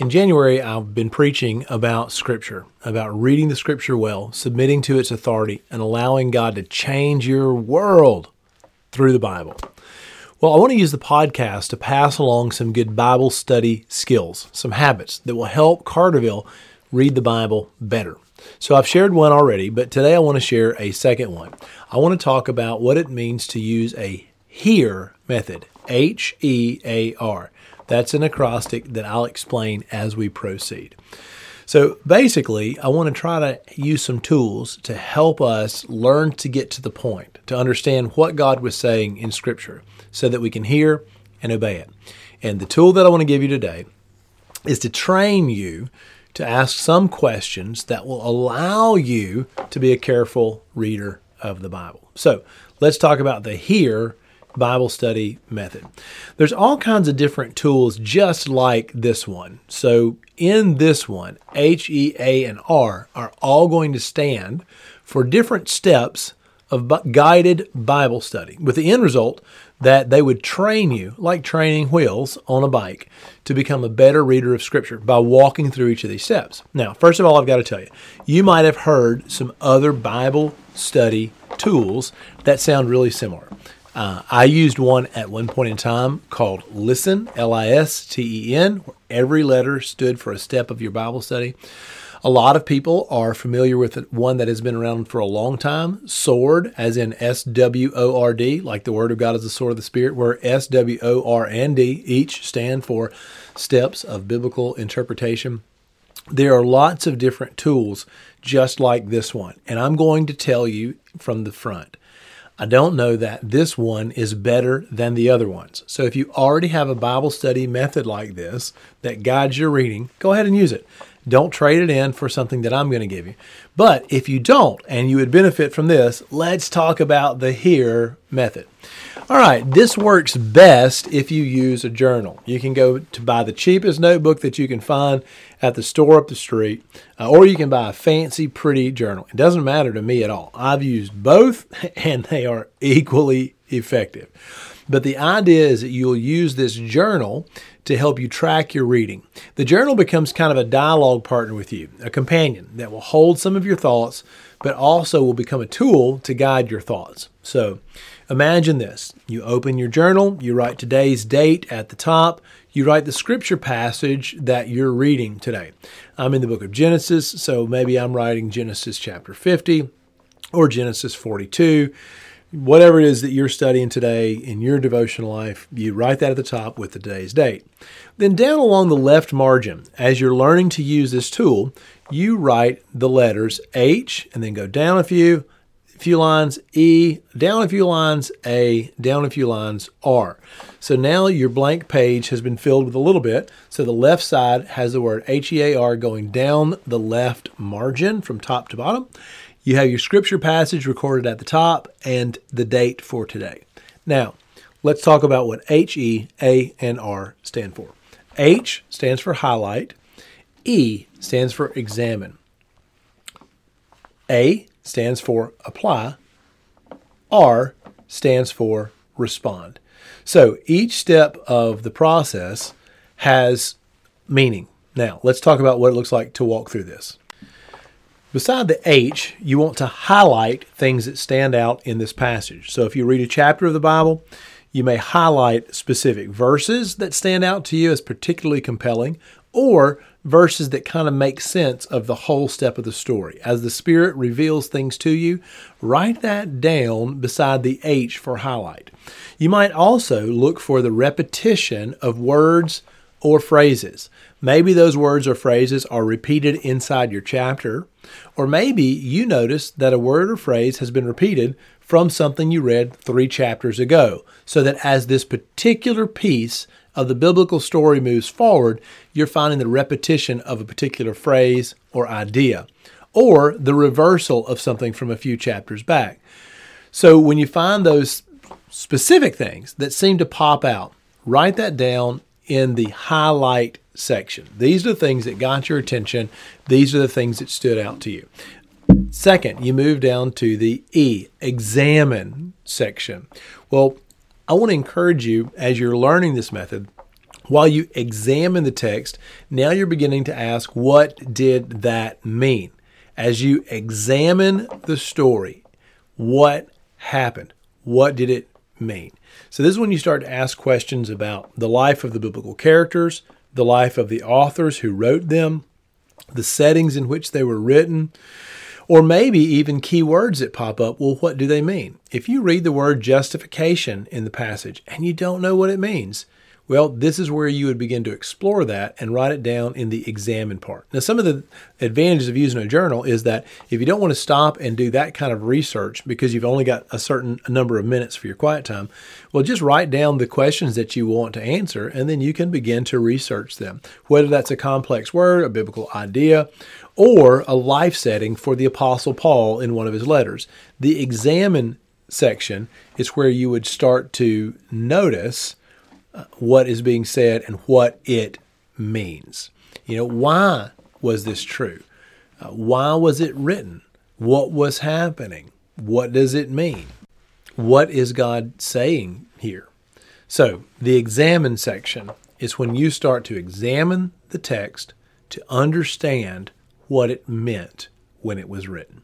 in January, I've been preaching about Scripture, about reading the Scripture well, submitting to its authority, and allowing God to change your world through the Bible. Well, I want to use the podcast to pass along some good Bible study skills, some habits that will help Carterville read the Bible better. So I've shared one already, but today I want to share a second one. I want to talk about what it means to use a HEAR method, H E A R. That's an acrostic that I'll explain as we proceed. So basically, I want to try to use some tools to help us learn to get to the point, to understand what God was saying in Scripture, so that we can hear and obey it. And the tool that I want to give you today is to train you to ask some questions that will allow you to be a careful reader of the Bible. So let's talk about the hear Bible study method. There's all kinds of different tools just like this one. So in this one, H, E, A, and R are all going to stand for different steps of guided Bible study, with the end result that they would train you, like training wheels on a bike, to become a better reader of Scripture by walking through each of these steps. Now, first of all, I've got to tell you, you might have heard some other Bible study tools that sound really similar. Uh, I used one at one point in time called Listen, L I S T E N, where every letter stood for a step of your Bible study. A lot of people are familiar with one that has been around for a long time, SWORD, as in S W O R D, like the Word of God is the sword of the Spirit, where S W O R and D each stand for steps of biblical interpretation. There are lots of different tools just like this one, and I'm going to tell you from the front. I don't know that this one is better than the other ones. So if you already have a Bible study method like this that guides your reading, go ahead and use it. Don't trade it in for something that I'm going to give you. But if you don't and you would benefit from this, let's talk about the HEAR method. All right, this works best if you use a journal. You can go to buy the cheapest notebook that you can find at the store up the street, uh, or you can buy a fancy, pretty journal. It doesn't matter to me at all. I've used both, and they are equally effective. But the idea is that you'll use this journal to help you track your reading. The journal becomes kind of a dialogue partner with you, a companion that will hold some of your thoughts, but also will become a tool to guide your thoughts. So, Imagine this you open your journal, you write today's date at the top, you write the scripture passage that you're reading today. I'm in the book of Genesis, so maybe I'm writing Genesis chapter 50 or Genesis 42. Whatever it is that you're studying today in your devotional life, you write that at the top with today's date. Then, down along the left margin, as you're learning to use this tool, you write the letters H and then go down a few, few lines E, down a few lines A, down a few lines R. So now your blank page has been filled with a little bit. So the left side has the word H-E-A-R going down the left margin from top to bottom. You have your scripture passage recorded at the top and the date for today. Now, let's talk about what H, E, A, and R stand for. H stands for highlight. E stands for examine. A stands for apply. R stands for respond. So each step of the process has meaning. Now, let's talk about what it looks like to walk through this. Beside the H, you want to highlight things that stand out in this passage. So if you read a chapter of the Bible, you may highlight specific verses that stand out to you as particularly compelling, or verses that kind of make sense of the whole step of the story. As the Spirit reveals things to you, write that down beside the H for highlight. You might also look for the repetition of words or phrases. Maybe those words or phrases are repeated inside your chapter, or maybe you notice that a word or phrase has been repeated from something you read three chapters ago, so that as this particular piece of the biblical story moves forward, you're finding the repetition of a particular phrase or idea, or the reversal of something from a few chapters back. So when you find those specific things that seem to pop out, write that down in the highlight section. These are the things that got your attention. These are the things that stood out to you. Second, you move down to the E, examine section. Well, I want to encourage you as you're learning this method, while you examine the text, now you're beginning to ask, what did that mean? As you examine the story, what happened? What did it mean? So, this is when you start to ask questions about the life of the biblical characters, the life of the authors who wrote them, the settings in which they were written, or maybe even key words that pop up. Well, what do they mean? If you read the word justification in the passage and you don't know what it means, well, this is where you would begin to explore that and write it down in the examine part. Now, some of the advantages of using a journal is that if you don't want to stop and do that kind of research because you've only got a certain number of minutes for your quiet time, well, just write down the questions that you want to answer and then you can begin to research them. Whether that's a complex word, a biblical idea, or a life setting for the Apostle Paul in one of his letters. The examine section is where you would start to notice what is being said and what it means. You know, why was this true? Uh, why was it written? What was happening? What does it mean? What is God saying here? So, the examine section is when you start to examine the text to understand what it meant when it was written.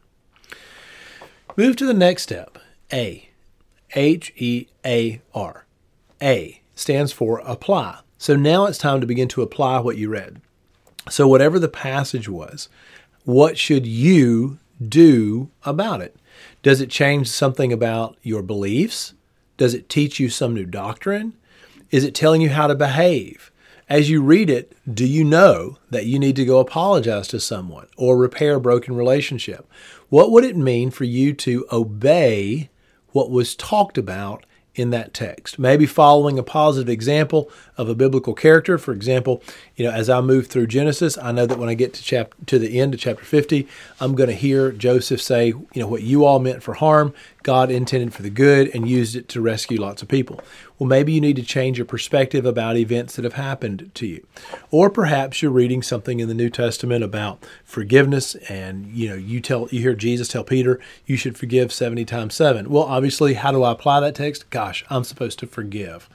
Move to the next step A. H E A R. A stands for apply. So now it's time to begin to apply what you read. So, whatever the passage was, what should you do about it? Does it change something about your beliefs? Does it teach you some new doctrine? Is it telling you how to behave? As you read it, do you know that you need to go apologize to someone or repair a broken relationship? What would it mean for you to obey what was talked about in that text. Maybe following a positive example of a biblical character. For example, you know, as I move through Genesis, I know that when I get to chapter to the end of chapter 50, I'm going to hear Joseph say, you know, what you all meant for harm, God intended for the good and used it to rescue lots of people. Well, maybe you need to change your perspective about events that have happened to you. Or perhaps you're reading something in the New Testament about forgiveness and, you know, you tell you hear Jesus tell Peter, you should forgive 70 times 7. Well, obviously, how do I apply that text? Gosh, I'm supposed to forgive.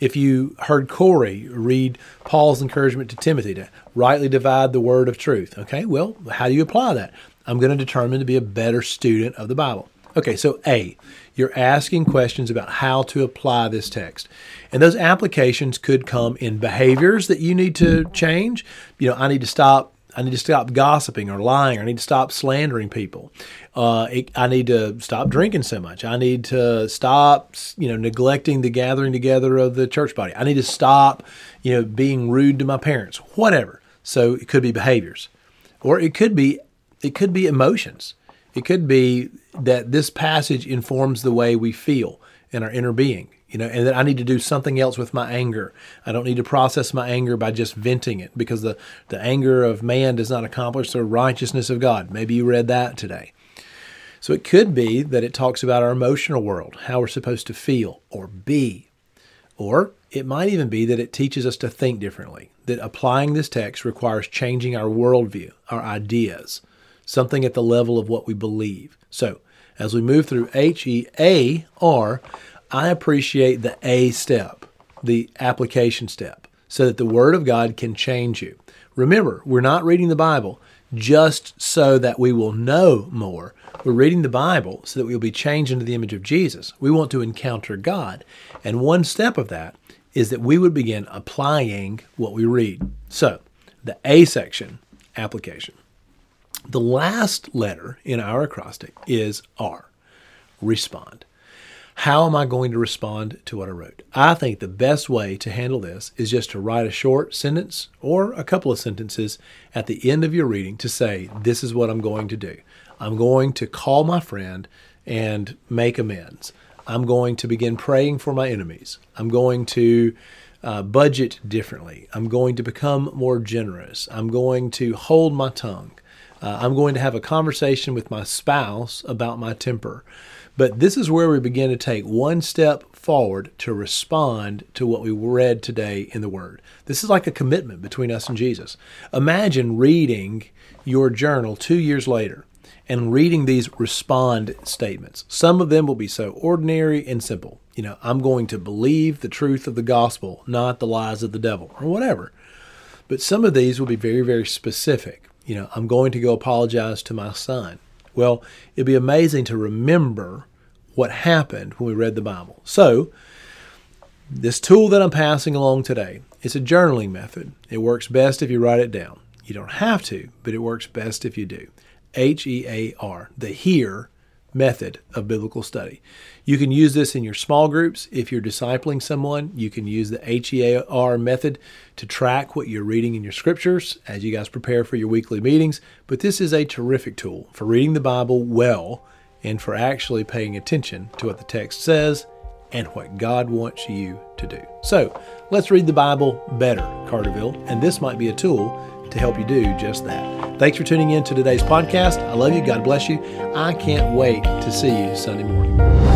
If you heard Corey read Paul's encouragement to Timothy to rightly divide the word of truth, okay, well, how do you apply that? I'm going to determine to be a better student of the Bible. Okay, so A, you're asking questions about how to apply this text. And those applications could come in behaviors that you need to change. You know, I need to stop I need to stop gossiping or lying. Or I need to stop slandering people. Uh, it, I need to stop drinking so much. I need to stop, you know, neglecting the gathering together of the church body. I need to stop, you know, being rude to my parents. Whatever. So it could be behaviors, or it could be it could be emotions. It could be that this passage informs the way we feel in our inner being, you know, and that I need to do something else with my anger. I don't need to process my anger by just venting it because the, the anger of man does not accomplish the righteousness of God. Maybe you read that today. So it could be that it talks about our emotional world, how we're supposed to feel or be. Or it might even be that it teaches us to think differently, that applying this text requires changing our worldview, our ideas, something at the level of what we believe. So, as we move through H E A R, I appreciate the A step, the application step, so that the Word of God can change you. Remember, we're not reading the Bible just so that we will know more. We're reading the Bible so that we will be changed into the image of Jesus. We want to encounter God. And one step of that is that we would begin applying what we read. So, the A section, application. The last letter in our acrostic is R, respond. How am I going to respond to what I wrote? I think the best way to handle this is just to write a short sentence or a couple of sentences at the end of your reading to say, This is what I'm going to do. I'm going to call my friend and make amends. I'm going to begin praying for my enemies. I'm going to uh, budget differently. I'm going to become more generous. I'm going to hold my tongue. Uh, I'm going to have a conversation with my spouse about my temper. But this is where we begin to take one step forward to respond to what we read today in the Word. This is like a commitment between us and Jesus. Imagine reading your journal two years later and reading these respond statements. Some of them will be so ordinary and simple. You know, I'm going to believe the truth of the gospel, not the lies of the devil, or whatever. But some of these will be very, very specific. You know, I'm going to go apologize to my son. Well, it'd be amazing to remember what happened when we read the Bible. So, this tool that I'm passing along today, it's a journaling method. It works best if you write it down. You don't have to, but it works best if you do. H E A R, the HEAR method of biblical study. You can use this in your small groups. If you're discipling someone, you can use the HEAR method to track what you're reading in your scriptures as you guys prepare for your weekly meetings. But this is a terrific tool for reading the Bible well and for actually paying attention to what the text says and what God wants you to do. So let's read the Bible better, Carterville, and this might be a tool to help you do just that. Thanks for tuning in to today's podcast. I love you. God bless you. I can't wait to see you Sunday morning.